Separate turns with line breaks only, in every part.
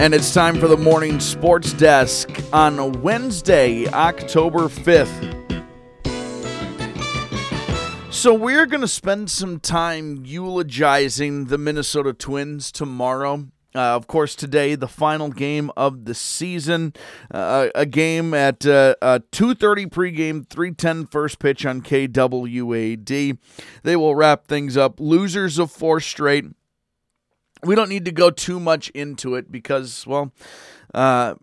And it's time for the morning sports desk on Wednesday, October 5th. So, we're going to spend some time eulogizing the Minnesota Twins tomorrow. Uh, of course, today the final game of the season, uh, a game at uh, 2:30 pregame, 3:10 first pitch on KWAD. They will wrap things up. Losers of four straight we don't need to go too much into it because, well, uh,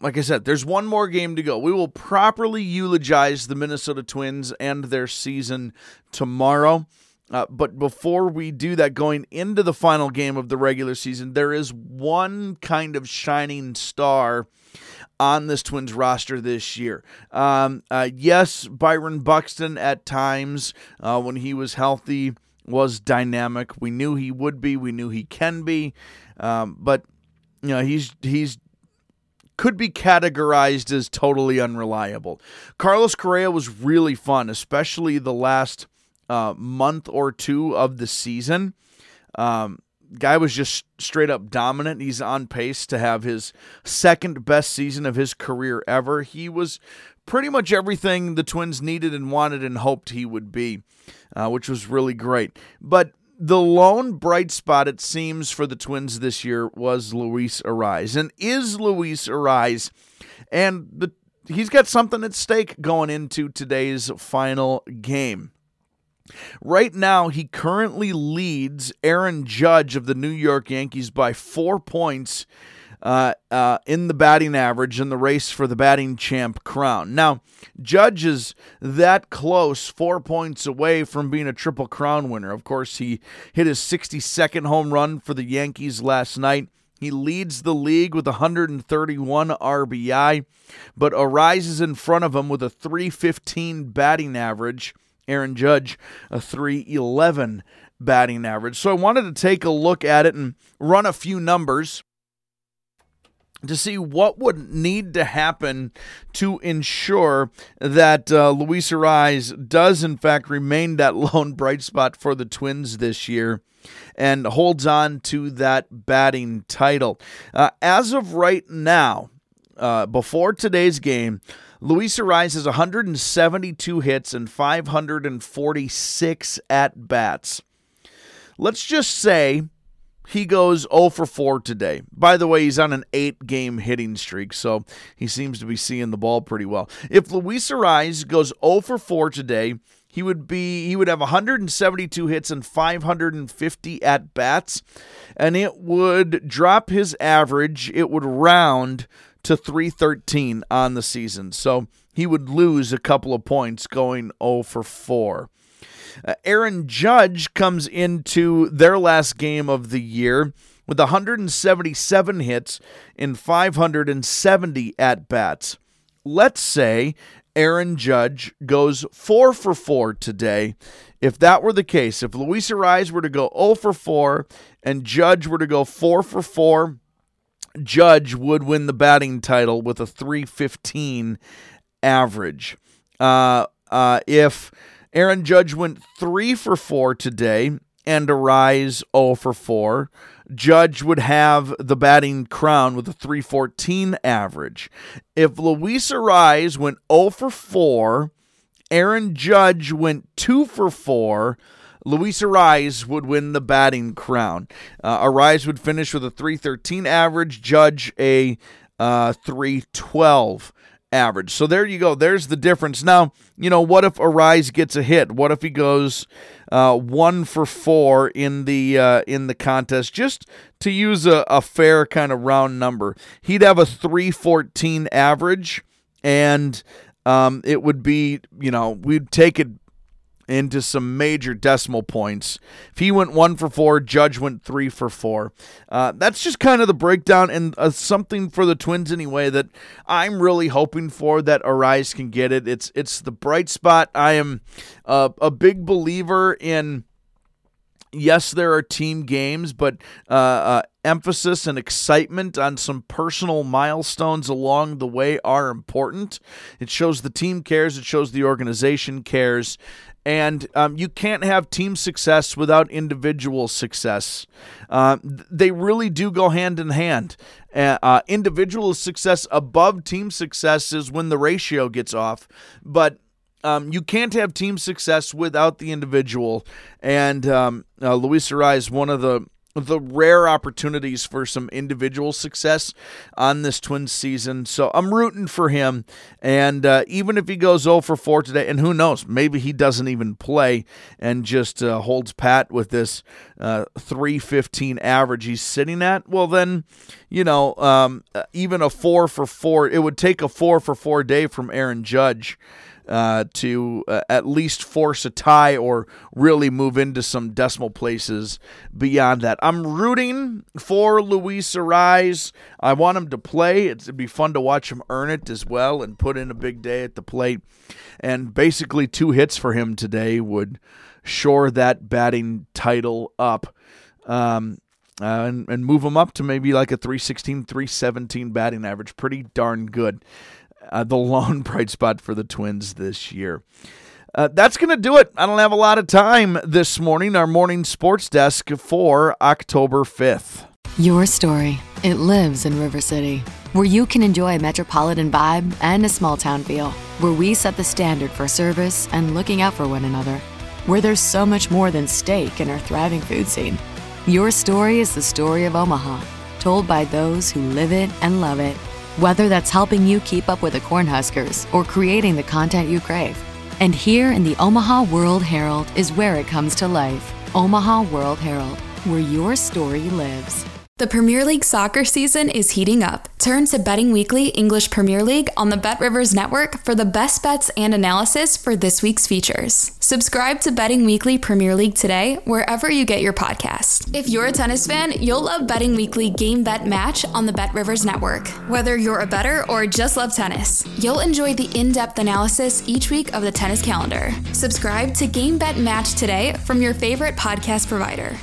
like I said, there's one more game to go. We will properly eulogize the Minnesota Twins and their season tomorrow. Uh, but before we do that, going into the final game of the regular season, there is one kind of shining star on this Twins roster this year. Um, uh, yes, Byron Buxton at times uh, when he was healthy was dynamic. We knew he would be. We knew he can be. Um, but you know, he's he's could be categorized as totally unreliable. Carlos Correa was really fun, especially the last uh, month or two of the season. Um, guy was just straight up dominant. He's on pace to have his second best season of his career ever. He was pretty much everything the Twins needed and wanted and hoped he would be uh, which was really great. But the lone bright spot, it seems, for the Twins this year was Luis Arraez. And is Luis Arraez, and the, he's got something at stake going into today's final game. Right now, he currently leads Aaron Judge of the New York Yankees by four points uh, uh, in the batting average in the race for the batting champ crown. Now, Judge is that close, four points away from being a triple crown winner. Of course, he hit his 62nd home run for the Yankees last night. He leads the league with 131 RBI, but Arraez's in front of him with a 315 batting average. Aaron Judge, a 311 batting average. So I wanted to take a look at it and run a few numbers to see what would need to happen to ensure that uh, Luis Arraez does, in fact, remain that lone bright spot for the Twins this year and holds on to that batting title. Uh, as of right now, uh, before today's game, Luis Arraez has 172 hits and 546 at bats. Let's just say he goes 0 for 4 today. By the way, he's on an eight game hitting streak, so he seems to be seeing the ball pretty well. If Luis Arraez goes 0 for 4 today, he would be he would have 172 hits and 550 at bats, and it would drop his average. It would round to 313 on the season. So he would lose a couple of points going 0 for 4. Uh, Aaron Judge comes into their last game of the year with 177 hits in 570 at bats. Let's say Aaron Judge goes 4 for 4 today. If that were the case, if Luis Arraez were to go 0 for 4 and Judge were to go 4 for 4, Judge would win the batting title with a 315 average. Uh, uh, if Aaron Judge went three for four today and Arraez 0 for 4. Judge would have the batting crown with a 314 average. If Luis Arraez went 0 for 4, Aaron Judge went 2 for 4, Luis Arraez would win the batting crown. Uh, Arraez would finish with a 313 average, Judge a uh, 312 average. So there you go. There's the difference. Now, you know, what if Arraez gets a hit? What if he goes uh, one for four in the uh, in the contest? Just to use a, a fair kind of round number, he'd have a 314 average, and um, it would be, you know, we'd take it into some major decimal points. If he went one for four, Judge went three for four. Uh, that's just kind of the breakdown and uh, something for the Twins anyway that I'm really hoping for that Arraez can get it. It's it's the bright spot. I am uh, a big believer in yes, there are team games, but uh, uh, emphasis and excitement on some personal milestones along the way are important. It shows the team cares, it shows the organization cares, And um, you can't have team success without individual success. Uh, they really do go hand in hand. Uh, individual success above team success is when the ratio gets off. But um, you can't have team success without the individual. And um, uh, Luis Arraez is one of the the rare opportunities for some individual success on this Twins season. So I'm rooting for him. And uh, even if he goes 0 for 4 today, and who knows, maybe he doesn't even play and just uh, holds pat with this uh, 315 average he's sitting at, well, then, you know, um, uh, even a 4 for 4, it would take a 4 for 4 day from Aaron Judge uh, to uh, at least force a tie or really move into some decimal places beyond that. I'm rooting for Luis Arraez. I want him to play. It'd be fun to watch him earn it as well and put in a big day at the plate. And basically, two hits for him today would shore that batting title up. Um, uh, and, and move him up to maybe like a 316, 317 batting average. Pretty darn good uh, the lone bright spot for the Twins this year. Uh, that's going to do it. I don't have a lot of time this morning. Our morning sports desk for October 5th.
Your story. It lives in River City, where you can enjoy a metropolitan vibe and a small town feel, where we set the standard for service and looking out for one another, where there's so much more than steak in our thriving food scene. Your story is the story of Omaha, told by those who live it and love it. Whether that's helping you keep up with the Cornhuskers or creating the content you crave. And here in the Omaha World Herald is where it comes to life. Omaha World Herald, where your story lives.
The Premier League soccer season is heating up. Turn to Betting Weekly English Premier League on the Bet Rivers Network for the best bets and analysis for this week's features. Subscribe to Betting Weekly Premier League today, wherever you get your podcast. If you're a tennis fan, you'll love Betting Weekly Game Bet Match on the Bet Rivers Network. Whether you're a better or just love tennis, you'll enjoy the in depth analysis each week of the tennis calendar. Subscribe to Game Bet Match today from your favorite podcast provider.